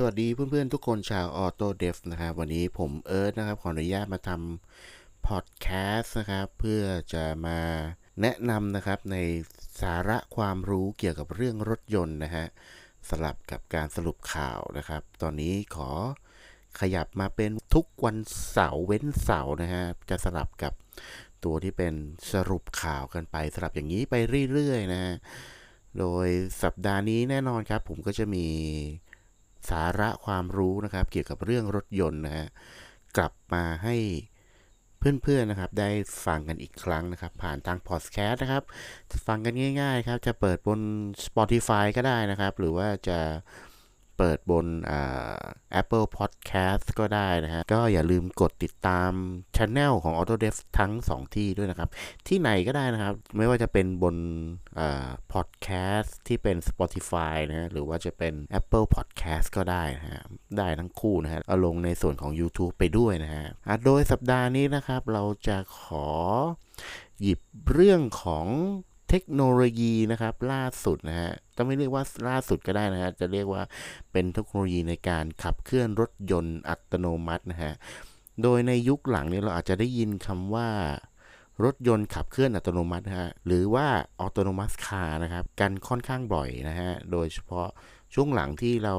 สวัสดีเพื่อนๆ ทุกคนชาวออโตเดฟนะครับ วันนี้ผมเอิร์ธนะครับ ขออนุญาตมาทำพอดแคสต์นะครับ เพื่อจะมาแนะนำนะครับในสาระความรู้เกี่ยวกับเรื่องรถยนต์นะฮะสลับกับการสรุปข่าวนะครับ ตอนนี้ขอขยับมาเป็นทุกวันเสาร์เว้นเสาร์นะฮะจะสลับกับตัวที่เป็นสรุปข่าวกันไปสลับอย่างนี้ไปเรื่อยๆนะฮะโดยสัปดาห์นี้แน่นอนครับ ผมก็จะมี สาระความรู้นะครับ เกี่ยวกับเรื่องรถยนต์นะฮะกลับมาให้เพื่อนๆนะครับ ได้ฟังกันอีกครั้งนะครับ ผ่านทางพอดแคสต์นะครับ ฟังกันง่าย ๆ ครับ จะเปิดบน Spotify ก็ได้นะครับ หรือว่าจะ เปิดบน Apple Podcast ก็ได้นะฮะ ก็อย่าลืมกดติดตามช anel ของ Autodev ทั้ง 2 ที่ด้วยนะครับ ที่ไหนก็ได้นะครับ ไม่ว่าจะเป็นบนพอดแคสต์ที่เป็น Spotify นะฮะหรือว่าจะเป็น Apple Podcast ก็ได้นะฮะ ได้ทั้งคู่นะฮะ เอาลงในส่วนของ YouTube ไปด้วยนะฮะโดยสัปดาห์นี้นะครับเราจะขอหยิบเรื่องของ เทคโนโลยีนะครับล่าสุดนะฮะต้องไม่เรียกว่าล่าสุดก็ได้นะฮะจะเรียกว่าเป็นเทคโนโลยีในการขับเคลื่อนรถยนต์อัตโนมัตินะฮะโดยในยุคหลังนี้เราอาจจะได้ยินคำว่ารถยนต์ขับเคลื่อนอัตโนมัตินะฮะหรือว่า autonomous car นะครับกันค่อนข้างบ่อยนะฮะโดยเฉพาะช่วงหลังที่เรา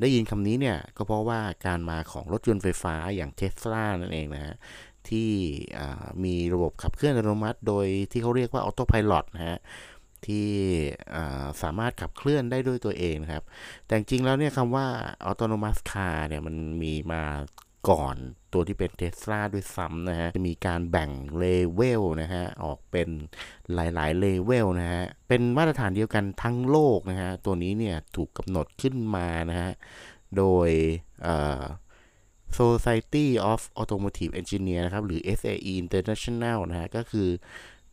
ได้ยินคำนี้เนี่ย ก็เพราะว่าการมาของรถยนต์ไฟฟ้าอย่างเทสลานั่นเองนะฮะ ที่มีระบบขับเคลื่อนอัตโนมัติ โดยที่เขาเรียกว่า autopilot นะฮะที่สามารถขับเคลื่อนได้ด้วยตัวเองนะครับ แต่จริงแล้วเนี่ยคำว่า autonomous car เนี่ยมันมีมาก่อนตัวที่เป็นเทสลาด้วยซ้ำนะฮะ จะมีการแบ่งเลเวลนะฮะ ออกเป็นหลายๆเลเวลนะฮะ เป็นมาตรฐานเดียวกันทั้งโลกนะฮะ ตัวนี้เนี่ยถูกกำหนดขึ้นมานะฮะ โดย Society of Automotive Engineer นะครับ หรือ SAE International นะฮะ ก็คือ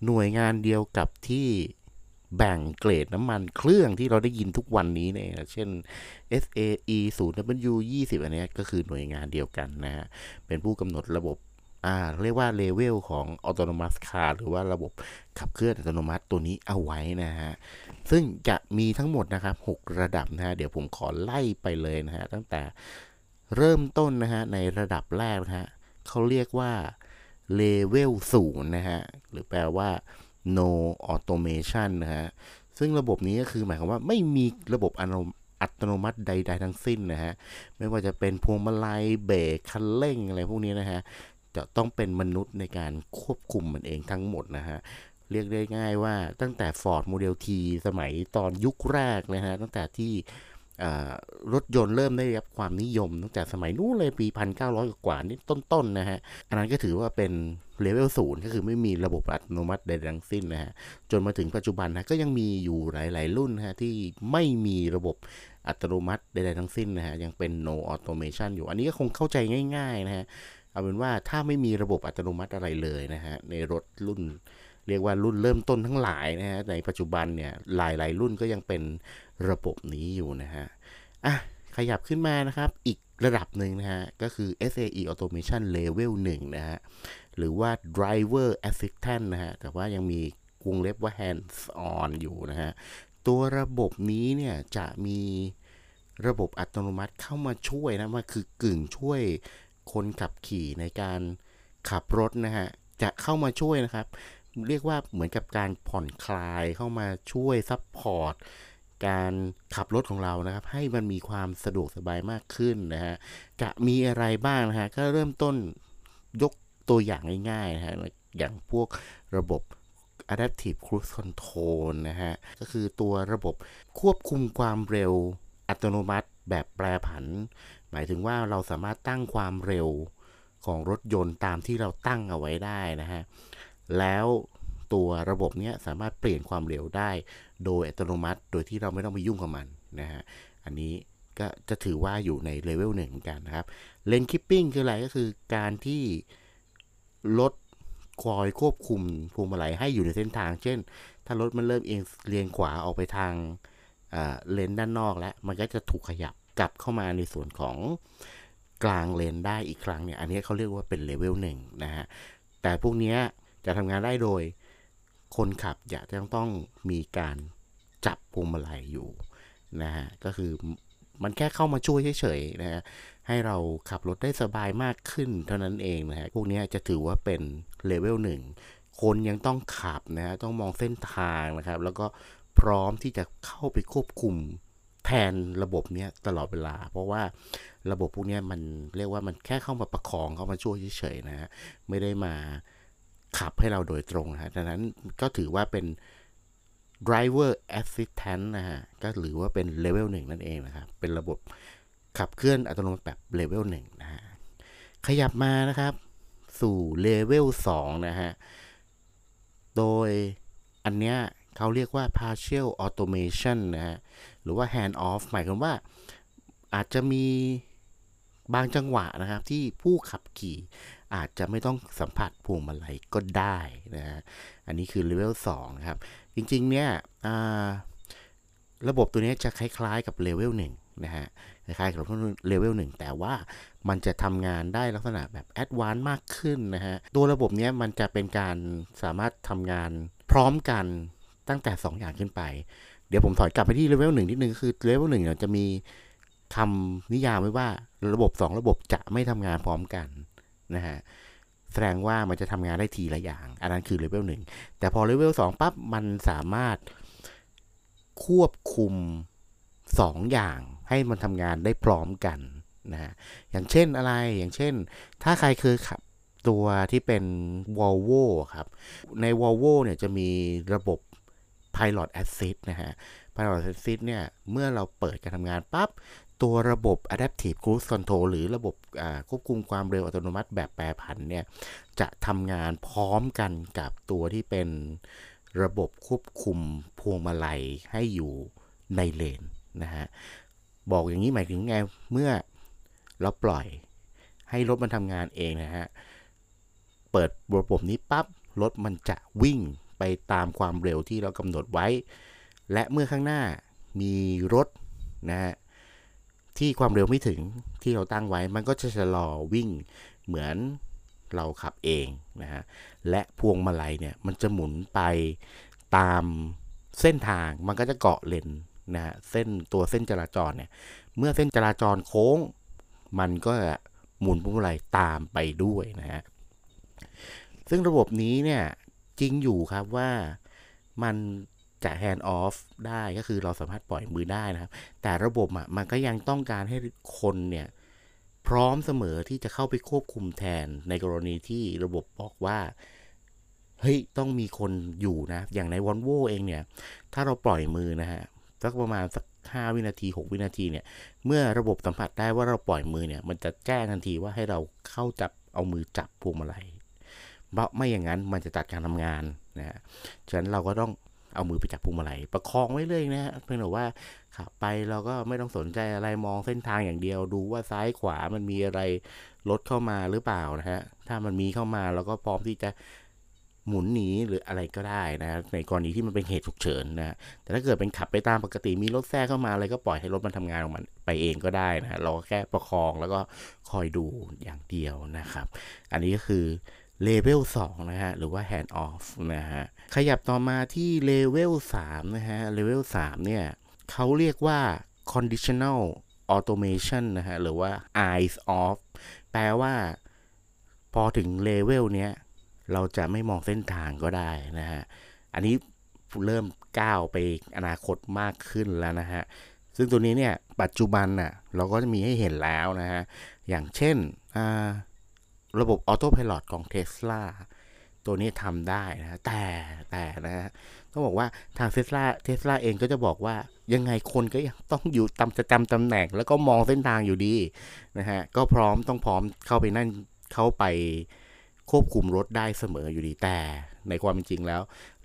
หน่วยงานเดียวกับที่แบ่งเกรดน้ำมันเครื่องที่เราได้ยินทุกวันนี้เนี่ยเช่น SAE 0 W 20อันนี้ก็คือหน่วยงานเดียวกันนะฮะ เป็นผู้กำหนดระบบอ่าเรียกว่าเลเวลของ Autonomous Car หรือว่าระบบขับเคลื่อนอัตโนมัติตัวนี้เอาไว้นะฮะ ซึ่งจะมีทั้งหมดนะครับ 6 ระดับนะฮะ เดี๋ยวผมขอไล่ไปเลยนะฮะ ตั้งแต่ เริ่มต้นนะฮะในระดับแรกนะฮะเขาเรียกว่าเลเวลศูนย์นะฮะหรือแปลว่า no automation นะฮะซึ่งระบบนี้ก็คือหมายความว่าไม่มีระบบอัตโนมัติใด ๆ ทั้งสิ้นนะฮะไม่ว่าจะเป็นพวงมาลัยเบรกคันเร่งอะไรพวกนี้นะฮะจะต้องเป็นมนุษย์ในการควบคุมมันเองทั้งหมดนะฮะเรียกได้ง่ายว่าตั้งแต่ Ford Model T สมัยตอนยุคแรกนะฮะตั้งแต่ที่ รถยนต์เริ่มได้รับความนิยมตั้งแต่สมัยนู้นเลยปี 1900 กว่านี่ต้นๆนนะฮะ อันนั้นก็ถือว่าเป็นเลเวลศูนย์ก็คือไม่มีระบบอัตโนมัติใดทั้งสิ้นนะฮะ จนมาถึงปัจจุบันนะก็ยังมีอยู่หลายๆ รุ่นนะฮะที่ไม่มีระบบอัตโนมัติใดๆทั้งสิ้นนะฮะ ยังเป็น no automation อยู่ อันนี้ก็คงเข้าใจง่าย ๆ นะฮะ เอาเป็นว่าถ้าไม่มีระบบอัตโนมัติอะไรเลยนะฮะในรถรุ่น เรียกว่ารุ่นเริ่มต้นทั้งหลายนะฮะในปัจจุบันเนี่ยหลายๆ รุ่นก็ยังเป็นระบบนี้อยู่นะฮะอะขยับขึ้นมานะครับ อีกระดับหนึ่งนะฮะ ก็คือ SAE Automation Level 1 นะฮะ หรือว่า Driver Assistant นะฮะ แต่ว่ายังมีวงเล็บว่า Hands On อยู่นะฮะ ตัวระบบนี้เนี่ยจะมีระบบอัตโนมัติเข้ามาช่วยนะมันคือกึ่งช่วยคนขับขี่ในการขับรถนะฮะ จะเข้ามาช่วยนะครับ เรียกว่าเหมือนกับการผ่อนคลายเข้ามาช่วย supportการขับรถของเรานะครับ ให้มันมีความสะดวกสบายมากขึ้นนะฮะจะมีอะไรบ้างนะฮะก็เริ่มต้นยกตัวอย่างง่ายๆนะฮะอย่างพวกระบบ Adaptive Cruise Control นะฮะก็คือตัวระบบควบคุมความเร็วอัตโนมัติแบบแปรผัน หมายถึงว่าเราสามารถตั้งความเร็วของรถยนต์ตามที่เราตั้งเอาไว้ได้นะฮะ แล้วตัวระบบนี้สามารถเปลี่ยนความเร็วได้ โดยอัตโนมัติ โดยที่เราไม่ต้องไปยุ่งกับมันนะฮะ อันนี้ก็จะถือว่าอยู่ในเลเวลหนึ่งเหมือนกันนะครับ lane keeping คืออะไรก็คือการที่รถคอยควบคุมพวงมาลัยให้อยู่ในเส้นทาง เช่น ถ้ารถมันเริ่มเอียงเอียงขวาออกไปทางเลนด้านนอกแล้ว มันก็จะถูกขยับกลับเข้ามาในส่วนของกลางเลนได้อีกครั้งเนี่ย อันนี้เขาเรียกว่าเป็นเลเวลหนึ่งนะฮะ แต่พวกนี้ จะทำงานได้โดย คนขับจะต้องต้องมีการจับพวงมาลัยอยู่นะฮะก็คือมันแค่เข้ามาช่วยเฉยๆนะฮะให้เราขับรถได้สบายมากขึ้นเท่านั้นเองนะฮะพวกนี้จะถือว่าเป็นเลเวลหนึ่งคนยังต้องขับนะฮะต้องมองเส้นทางนะครับ แล้วก็พร้อมที่จะเข้าไปควบคุมแทนระบบเนี้ยตลอดเวลา เพราะว่าระบบพวกนี้มันเรียกว่ามันแค่เข้ามาประคองเข้ามาช่วยเฉยๆนะฮะไม่ได้มา ขับให้เราโดยตรงนะฮะดังนั้นก็ถือว่าเป็น driver assistant นะฮะ ก็หรือว่าเป็นเลเวลหนึ่งนั่นเองนะครับ เป็นระบบขับเคลื่อนอัตโนมัติแบบเลเวลหนึ่งนะฮะ ขยับมานะครับ สู่เลเวล2นะฮะ โดยอันเนี้ยเขาเรียกว่า partial automation นะฮะ หรือว่า hand off หมายความว่าอาจจะมีบางจังหวะนะครับที่ผู้ขับขี่ อาจจะไม่ต้องสัมผัสพวงมาลัยก็ได้นะฮะอันนี้คือเลเวล2ครับ จริงๆเนี่ยระบบตัวนี้จะคล้ายๆกับเลเวล1นะฮะคล้ายๆกับเลเวล1แต่ว่ามันจะทำงานได้ลักษณะแบบ advance มากขึ้นนะฮะตัวระบบนี้มันจะเป็นการสามารถทำงานพร้อมกันตั้งแต่ 2 อย่างขึ้นไป เดี๋ยวผมถอยกลับไปที่เลเวลหนึ่งนิดนึงคือเลเวลหนึ่งเนี่ยจะมีคำนิยามไว้ว่าระบบ 2 ระบบจะไม่ทำงานพร้อมกัน นะฮะแสดงว่ามันจะทำงานได้ทีละอย่าง อันนั้นคือเลเวลหนึ่งแต่พอเลเวลสองปั๊บมันสามารถควบคุม2องอย่างให้มันทำงานได้พร้อมกันนะฮะอย่างเช่นอะไรอย่างเช่น ถ้าใครเคยขับตัวที่เป็น Volvo ครับ ใน Volvo เนี่ยจะมีระบบ Pilot Assist นะฮะ Pilot Assist เนี่ย เมื่อเราเปิดการทำงานปั๊บ ตัวระบบ Adaptive Cruise Control หรือระบบควบคุมความเร็วอัตโนมัติแบบแปรผันเนี่ย จะทำงานพร้อมกันกับตัวที่เป็นระบบควบคุมพวงมาลัยให้อยู่ในเลนนะฮะ บอกอย่างนี้หมายถึงไง เมื่อเราปล่อยให้รถมันทำงานเองนะฮะ เปิดระบบนี้ปั๊บ รถมันจะวิ่งไปตามความเร็วที่เรากำหนดไว้ และเมื่อข้างหน้ามีรถนะฮะ ที่ความเร็วไม่ถึงที่เราตั้งไว้ มันก็จะชะลอวิ่งเหมือนเราขับเองนะฮะและพวงมาลัยเนี่ยมันจะหมุนไปตามเส้นทางมันก็จะเกาะเลนนะฮะเส้นตัวเส้นจราจรเนี่ยเมื่อเส้นจราจรโค้ง มันก็หมุนพวงมาลัยตามไปด้วยนะฮะซึ่งระบบนี้เนี่ยจริงอยู่ครับว่ามัน จะ hand off ได้ก็คือเราสามารถปล่อยมือได้นะครับ แต่ระบบอะมันก็ยังต้องการให้คนเนี่ยพร้อมเสมอที่จะเข้าไปควบคุมแทนในกรณีที่ระบบบอกว่าเฮ้ยต้องมีคนอยู่นะ อย่างในวอลโวเองเนี่ย ถ้าเราปล่อยมือนะฮะสักประมาณสักห้าวินาที 6 วินาทีเนี่ย เมื่อระบบสัมผัสได้ว่าเราปล่อยมือเนี่ย มันจะแจ้งทันทีว่าให้เราเข้าจับเอามือจับพวงมาลัยเพราะไม่อย่างนั้นมันจะตัดการทำงานนะฮะฉะนั้นเราก็ต้อง เอามือไปจับพวงมาลัยประคองไว้เลยนะฮะเพียงแต่ว่าขับไปเราก็ไม่ต้องสนใจอะไรมองเส้นทางอย่างเดียว ดูว่าซ้ายขวามันมีอะไรรถเข้ามาหรือเปล่านะฮะถ้ามันมีเข้ามาเราก็พร้อมที่จะหมุนหนีหรืออะไรก็ได้นะในกรณีที่มันเป็นเหตุฉุกเฉินนะแต่ถ้าเกิดเป็นขับไปตามปกติมีรถแทรกเข้ามาอะไรก็ปล่อยให้รถมันทำงานของมันไปเองก็ได้นะเราก็แค่ประคองแล้วก็คอยดูอย่างเดียวนะครับ อันนี้ก็คือเลเวล2นะฮะหรือว่า hand off นะฮะ ขยับต่อมาที่เลเวล3นะฮะเลเวล3เนี่ยเขาเรียกว่า conditional automation นะฮะ หรือว่า eyes off แปลว่า พอถึงเลเวลเนี้ย เราจะไม่มองเส้นทางก็ได้นะฮะ อันนี้เริ่มก้าวไปอนาคตมากขึ้นแล้วนะฮะ ซึ่งตัวนี้เนี่ย ปัจจุบันน่ะ เราก็จะมีให้เห็นแล้วนะฮะ อย่างเช่น ระบบออโต้พายโของ Tesla ตัวนี้ทำได้นะแต่แต่นะฮะต้องบอกว่าทางเทสลาเทสลาเองก็จะบอกว่ายังไงคนก็ยังต้องอยู่ตำจะจำตำแหน่ง แล้วก็มองเส้นทางอยู่ดีนะฮะก็พร้อมต้องพร้อมเข้าไปนั่นเข้าไปควบคุมรถได้เสมออยู่ดีแต่ในความเป็นจริงแล้ว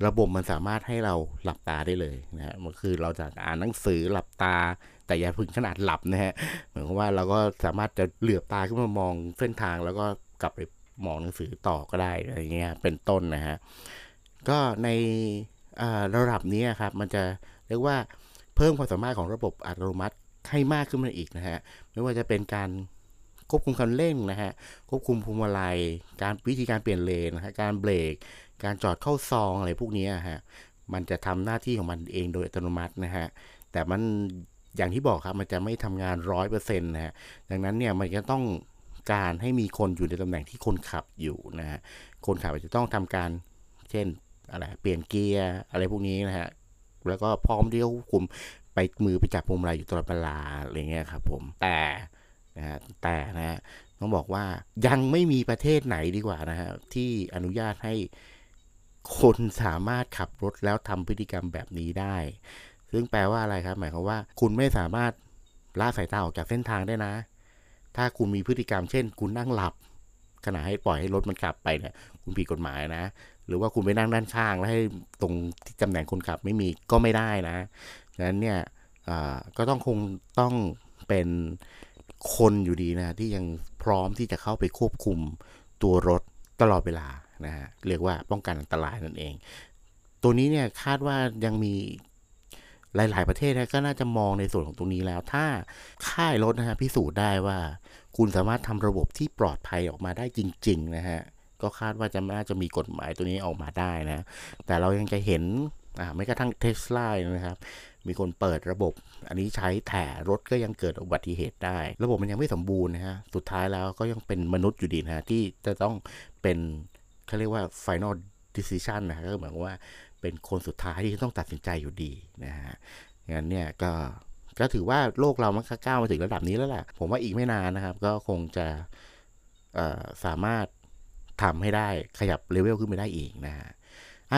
ระบบมันสามารถให้เราหลับตาได้เลยนะฮะมันคือเราจะอ่านหนังสือหลับตา แต่อย่าพึงขนาดหลับนะฮะเหมือนกับว่าเราก็สามารถจะเหลือบตาขึ้นมามองเส้นทางแล้วก็กลับไป มองหนังสือต่อก็ได้อะไรเงี้ยเป็นต้นนะฮะก็ในระดับนี้ครับมันจะเรียกว่าเพิ่มความสามารถของระบบอัตโนมัติให้มากขึ้นมาอีกนะฮะไม่ว่าจะเป็นการควบคุมคันเร่งนะฮะควบคุมพวงมาลัย การวิธีการเปลี่ยนเลนนะฮะการเบรกการจอดเข้าซองอะไรพวกนี้ฮะมันจะทำหน้าที่ของมันเองโดยอัตโนมัตินะฮะแต่มันอย่างที่บอกครับมันจะไม่ทำงานร้อยเปอร์เซ็นต์นะฮะดังนั้นเนี่ยมันจะต้อง การให้มีคนอยู่ในตำแหน่งที่คนขับอยู่นะฮะคนขับอาจจะต้องทำการเช่นอะไรเปลี่ยนเกียร์อะไรพวกนี้นะฮะแล้วก็พร้อมที่จะควบคุมไปมือไปจับพวงมาลัยอยู่ตลอดเวลาอะไรเงี้ยครับผมแต่นะฮะแต่นะฮะต้องบอกว่ายังไม่มีประเทศไหนดีกว่านะฮะที่อนุญาตให้คนสามารถขับรถแล้วทำพฤติกรรมแบบนี้ได้ ซึ่งแปลว่าอะไรครับ หมายความว่า คุณไม่สามารถละสายตาออกจากเส้นทางได้นะ ถ้าคุณมีพฤติกรรมเช่น คุณนั่งหลับ ขณะให้ปล่อยให้รถมันขับไปเนี่ยคุณผิดกฎหมายนะ หรือว่าคุณไปนั่งด้านข้าง แล้วให้ตรงที่ตำแหน่งคนขับไม่มีก็ไม่ได้นะดังนั้นเนี่ยก็ต้องคงต้องเป็นคนอยู่ดีนะที่ยังพร้อมที่จะเข้าไปควบคุมตัวรถตลอดเวลานะฮะเรียกว่าป้องกันอันตรายนั่นเอง ตัวนี้เนี่ยคาดว่ายังมี หลาย ๆ ประเทศนะก็น่าจะมองในส่วนของตรงนี้แล้ว ถ้าค่ายรถนะฮะพิสูจน์ได้ว่า คุณสามารถทำระบบที่ปลอดภัยออกมาได้จริง ๆ นะฮะ ก็คาดว่าจะน่าจะมีกฎหมายตัวนี้ออกมาได้นะ แต่เรายังจะเห็นอ่าไม่กระทั่งเทสลานะครับ มีคนเปิดระบบ อันนี้ใช้แต่รถก็ยังเกิดอุบัติเหตุได้ ระบบมันยังไม่สมบูรณ์นะฮะ สุดท้ายแล้วก็ยังเป็นมนุษย์อยู่ดีนะที่จะต้องเป็นเขาเรียกว่า final decision นะก็เหมือนว่า เป็นคนสุดท้ายที่ต้องตัดสินใจอยู่ดีนะฮะงั้นเนี่ยก็ก็ถือว่าโลกเรามันก้าวมาถึงระดับนี้แล้วแหละผมว่าอีกไม่นานนะครับ ก็คงจะสามารถทำให้ได้ขยับเลเวลขึ้นไปได้อีกนะฮะ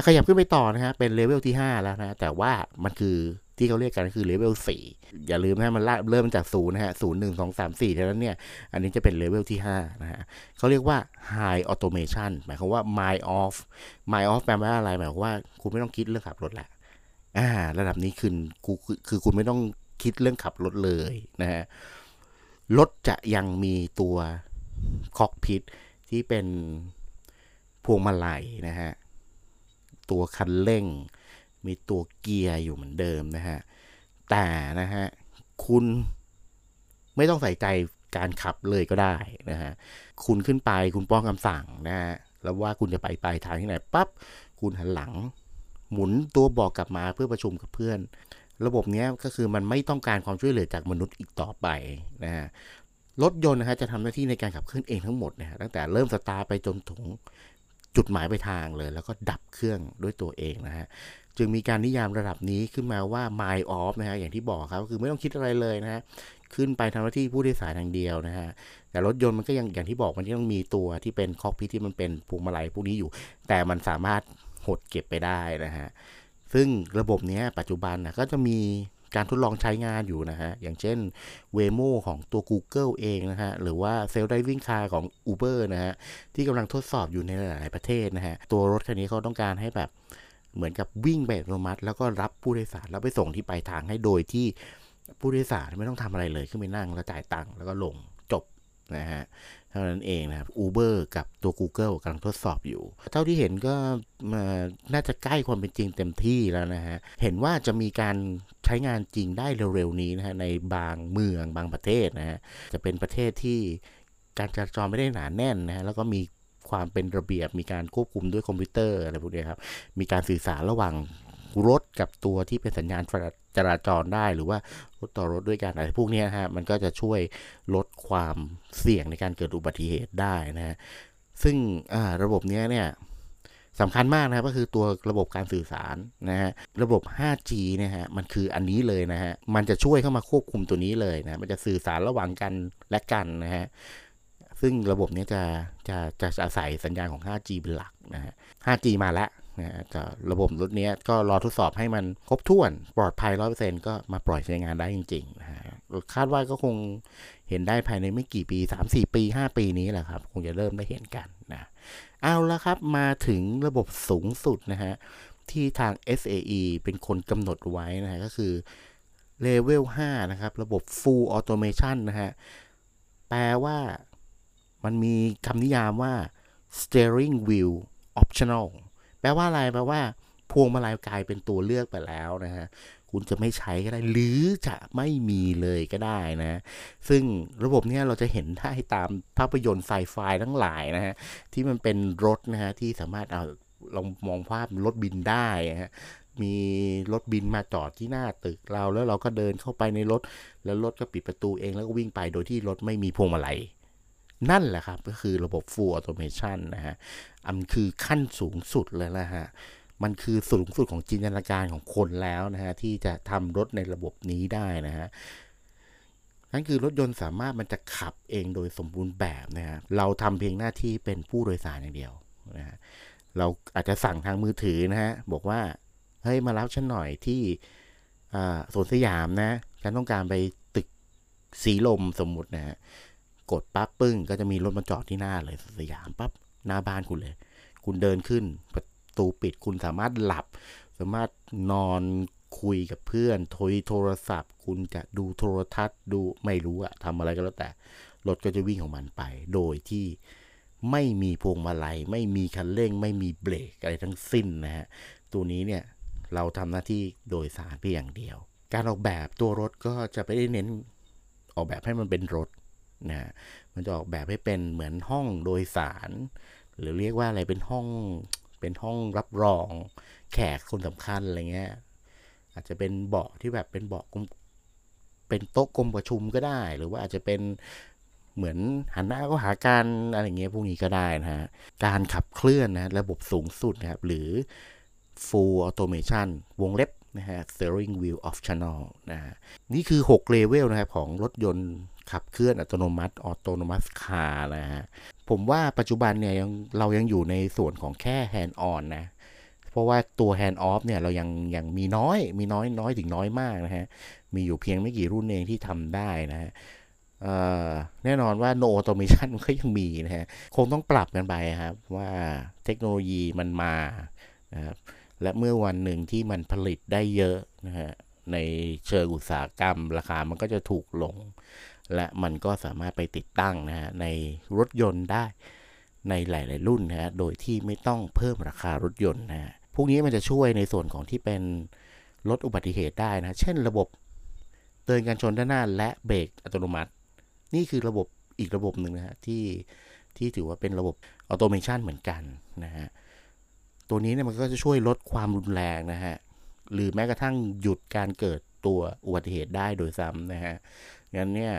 ขยับขึ้นไปต่อนะฮะเป็นเลเวลที่ 5 แล้วนะ แต่ว่ามันคือ ที่เขาเรียกกันคือเลเวล4อย่าลืมนะมันเริ่มจากศูนย์นะฮะศูนย์หนึ่งสองสามสี่เท่านั้นเนี่ย อันนี้จะเป็นเลเวลที่5นะฮะเขาเรียกว่า high automation หมายความว่า mind off my off แปลว่าอะไร หมายความว่าคุณไม่ต้องคิดเรื่องขับรถละอ่า ระดับนี้คือคือคือคุณไม่ต้องคิดเรื่องขับรถเลยนะฮะรถจะยังมีตัวคอกพิทที่เป็นพวงมาลัยนะฮะ ตัวคันเร่ง มีตัวเกียร์อยู่เหมือนเดิมนะฮะ แต่นะฮะ คุณไม่ต้องใส่ใจการขับเลยก็ได้นะฮะ คุณขึ้นไปคุณป้องคำสั่งนะฮะ แล้วว่าคุณจะไปปลายทางที่ไหนปั๊บ คุณหันหลัง หมุนตัวบอกกลับมาเพื่อประชุมกับเพื่อน ระบบนี้ก็คือมันไม่ต้องการความช่วยเหลือจากมนุษย์อีกต่อไปนะฮะรถยนต์นะฮะจะทำหน้าที่ในการขับเคลื่อนเองทั้งหมดนะฮะตั้งแต่เริ่มสตาร์ไปจนถึงจุดหมายไปทางเลย แล้วก็ดับเครื่องด้วยตัวเองนะฮะ จึงมีการนิยามระดับนี้ขึ้นมาว่า my off นะฮะอย่างที่บอกครับก็คือไม่ต้องคิดอะไรเลยนะฮะขึ้นไปทำหน้าที่ผู้โดยสารทางเดียวนะฮะแต่รถยนต์มันก็ยังอย่างที่บอกมันยังมีตัวที่เป็นคอกพิทที่มันเป็นพวงมาลัยพวกนี้อยู่ แต่มันสามารถหดเก็บไปได้นะฮะซึ่งระบบนี้ปัจจุบันนะก็จะมีการทดลองใช้งานอยู่นะฮะ อย่างเช่น Waymo ของตัว Google เองนะฮะ หรือว่า Self Driving Car ของ Uber นะฮะ ที่กำลังทดสอบอยู่ในหลาย ๆ ประเทศนะฮะ ตัวรถคันนี้เขาต้องการให้แบบ เหมือนกับวิ่งแบบอัตโนมัติ แล้วก็รับผู้โดยสารแล้วไปส่งที่ปลายทางให้โดยที่ผู้โดยสารไม่ต้องทำอะไรเลยขึ้นไปนั่งแล้วจ่ายตังค์แล้วก็ลงจบนะฮะเท่านั้นเองนะครับ Uber กับตัว Google กำลังทดสอบอยู่ เท่าที่เห็นก็น่าจะใกล้ความเป็นจริงเต็มที่แล้วนะฮะ เห็นว่าจะมีการใช้งานจริงได้เร็วๆนี้นะฮะในบางเมืองบางประเทศนะฮะ จะเป็นประเทศที่การจราจรไม่ได้หนาแน่นนะฮะแล้วก็มี ความเป็นระเบียบ มีการควบคุมด้วยคอมพิวเตอร์อะไรพวกนี้ครับ มีการสื่อสารระหว่างรถกับตัวที่เป็นสัญญาณจราจรได้หรือว่ารถต่อรถด้วยกันอะไรพวกนี้ฮะมันก็จะช่วยลดความเสี่ยงในการเกิดอุบัติเหตุได้นะฮะซึ่งระบบนี้เนี่ยสำคัญมากนะครับก็คือตัวระบบการสื่อสารนะฮะระบบ 5G เนี่ยฮะมันคืออันนี้เลยนะฮะมันจะช่วยเข้ามาควบคุมตัวนี้เลยนะมันจะสื่อสารระหว่างกันและกันนะฮะ ซึ่งระบบนี้จะจะจะอาศัยสัญญาณของ 5G เป็นหลักนะฮะ 5G มาแล้วนะจะระบบรถนี้ก็รอทดสอบให้มันครบถ้วนปลอดภัยร้อยเปอร์เซ็นก็มาปล่อยใช้งานได้จริงๆนะฮะคาดว่าก็คงเห็นได้ภายในไม่กี่ปี 3-4 ปี 5 ปีนี้แหละครับ คงจะเริ่มได้เห็นกันนะเอาละครับมาถึงระบบสูงสุดนะฮะ ที่ทาง SAE เป็นคนกำหนดไว้นะฮะ ก็คือเลเวล5นะครับ ระบบ Full Automation นะฮะ แปลว่า มันมีคำนิยามว่า steering wheel optional แปลว่าอะไร แปลว่า พวงมาลัยกลายเป็นตัวเลือกไปแล้วนะฮะ คุณจะไม่ใช้ก็ได้ หรือจะไม่มีเลยก็ได้นะ ซึ่งระบบนี้เราจะเห็นได้ตามภาพยนตร์ไซไฟทั้งหลายนะฮะ ที่มันเป็นรถนะฮะ ที่สามารถเอาลองมองภาพรถบินได้ฮะมีรถบินมาจอดที่หน้าตึกเราแล้วเราก็เดินเข้าไปในรถ แล้วรถก็ปิดประตูเองแล้วก็วิ่งไปโดยที่รถไม่มีพวงมาลัย นั่นแหละครับ ก็คือระบบ full automation นะฮะ อันคือขั้นสูงสุดเลยนะฮะ มันคือสูงสุดของจินตนาการของคนแล้วนะฮะ ที่จะทำรถในระบบนี้ได้นะฮะนั่นคือรถยนต์สามารถมันจะขับเองโดยสมบูรณ์แบบนะฮะ เราทำเพียงหน้าที่เป็นผู้โดยสารอย่างเดียวนะฮะ เราอาจจะสั่งทางมือถือนะฮะ บอกว่า เฮ้ย มารับฉันหน่อยที่สวนสยามนะ ฉันต้องการไปตึกสีลมสมมุตินะฮะ กดปั๊บปึ้ง ก็จะมีรถมาจอดที่หน้าเลยสยามปั๊บหน้าบ้านคุณเลย คุณเดินขึ้นประตูปิดคุณสามารถหลับ สามารถนอนคุยกับเพื่อนโทรโทรศัพท์ คุณจะดูโทรทัศน์ดูไม่รู้อะทำอะไรก็แล้วแต่ รถก็จะวิ่งของมันไป โดยที่ไม่มีพวงมาลัย ไม่มีคันเร่ง ไม่มีเบรกอะไรทั้งสิ้นนะฮะ ตัวนี้เนี่ยเราทำหน้าที่โดยสารเพียงอย่างเดียว การออกแบบตัวรถก็จะไม่ได้เน้นออกแบบให้มันเป็นรถ นะมันจะออกแบบให้เป็นเหมือนห้องโดยสาร หรือเรียกว่าอะไรเป็นห้องเป็นห้องรับรองแขกคนสำคัญอะไรเงี้ยอาจจะเป็นเบาะที่แบบเป็นเบาะเป็นโต๊ะกลมประชุมก็ได้ หรือว่าอาจจะเป็นเหมือนหันหน้าก็หาการอะไรเงี้ยพวกนี้ก็ได้นะฮะ การขับเคลื่อนนะระบบสูงสุดนะครับ หรือ full automation วงเล็บนะฮะ steering wheel optional นะฮะนี่คือ 6 เลเวลนะครับ ของรถยนต์ ขับเคลื่อนอัตโนมัติ autonomous car นะฮะ ผมว่าปัจจุบันเนี่ยยังเรายังอยู่ในส่วนของแค่ hand on นนะ เพราะว่าตัว hand off เนี่ยเรายังยังมีน้อยมีน้อยน้อยถึงน้อยมากนะฮะ มีอยู่เพียงไม่กี่รุ่นเองที่ทำได้นะฮะแน่นอนว่า no automation ก็ยังมีนะฮะ คงต้องปรับกันไปครับ ว่าเทคโนโลยีมันมานะครับและเมื่อวันหนึ่งที่มันผลิตได้เยอะนะฮะในเชิงอุตสาหกรรม ราคามันก็จะถูกลง และมันก็สามารถไปติดตั้งนะฮะในรถยนต์ได้ในหลาย ๆ รุ่นนะฮะโดยที่ไม่ต้องเพิ่มราคารถยนต์นะฮะพวกนี้มันจะช่วยในส่วนของที่เป็นลดอุบัติเหตุได้นะ เช่นระบบเตือนการชนด้านหน้าและเบรกอัตโนมัติ นี่คือระบบอีกระบบหนึ่งนะฮะที่ที่ถือว่าเป็นระบบออโตเมชันเหมือนกันนะฮะ ตัวนี้เนี่ยมันก็จะช่วยลดความรุนแรงนะฮะ หรือแม้กระทั่งหยุดการเกิดตัวอุบัติเหตุได้โดยซ้ำนะฮะ งั้นเนี่ย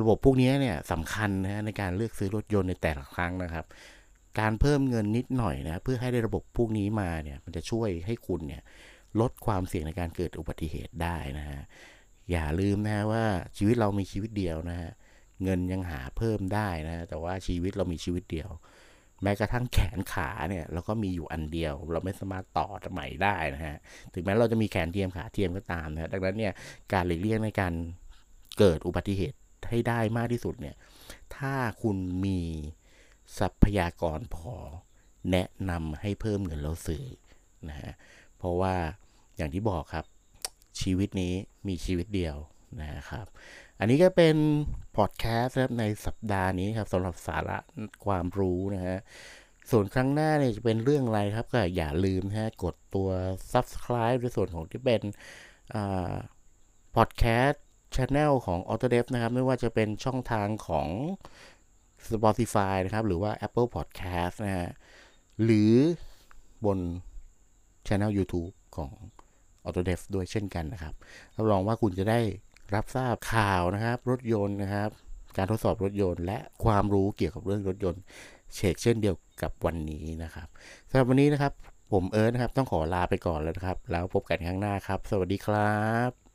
ระบบพวกนี้เนี่ยสำคัญนะในการเลือกซื้อรถยนต์ในแต่ละครั้งนะครับ การเพิ่มเงินนิดหน่อยนะเพื่อให้ได้ระบบพวกนี้มาเนี่ยมันจะช่วยให้คุณเนี่ยลดความเสี่ยงในการเกิดอุบัติเหตุได้นะฮะอย่าลืมนะว่าชีวิตเรามีชีวิตเดียวนะฮะเงินยังหาเพิ่มได้นะแต่ว่าชีวิตเรามีชีวิตเดียว แม้กระทั่งแขนขาเนี่ยเราก็มีอยู่อันเดียว เราไม่สามารถต่อใหม่ได้นะฮะถึงแม้เราจะมีแขนเทียมขาเทียมก็ตามนะดังนั้นเนี่ยการหลีกเลี่ยงในการเกิดอุบัติเหตุ ให้ได้มากที่สุดเนี่ย ถ้าคุณมีทรัพยากรพอ แนะนำให้เพิ่มเงินเราซื้อนะฮะ เพราะว่าอย่างที่บอกครับ ชีวิตนี้มีชีวิตเดียวนะครับ อันนี้ก็เป็นพอดแคสต์ครับในสัปดาห์นี้ครับสำหรับสาระความรู้นะฮะส่วนครั้งหน้าเนี่ยจะเป็นเรื่องอะไรครับก็อย่าลืมนะฮะกดตัว subscribe ในส่วนของที่เป็นพอดแคสต์ ช anel ของ Autodev นะครับ ไม่ว่าจะเป็นช่องทางของ Spotify นะครับ หรือว่า Apple Podcast นะฮะหรือบนช anel YouTube ของ Autodev ด้วยเช่นกันนะครับรับรองว่าคุณจะได้รับทราบข่าวนะครับ รถยนต์นะครับ การทดสอบรถยนต์ และความรู้เกี่ยวกับเรื่องรถยนต์เชกเช่นเดียวกับวันนี้นะครับสำหรับวันนี้นะครับ ผมเอิร์ธนะครับ ต้องขอลาไปก่อนแล้วนะครับ แล้วพบกันครั้งหน้าครับ สวัสดีครับ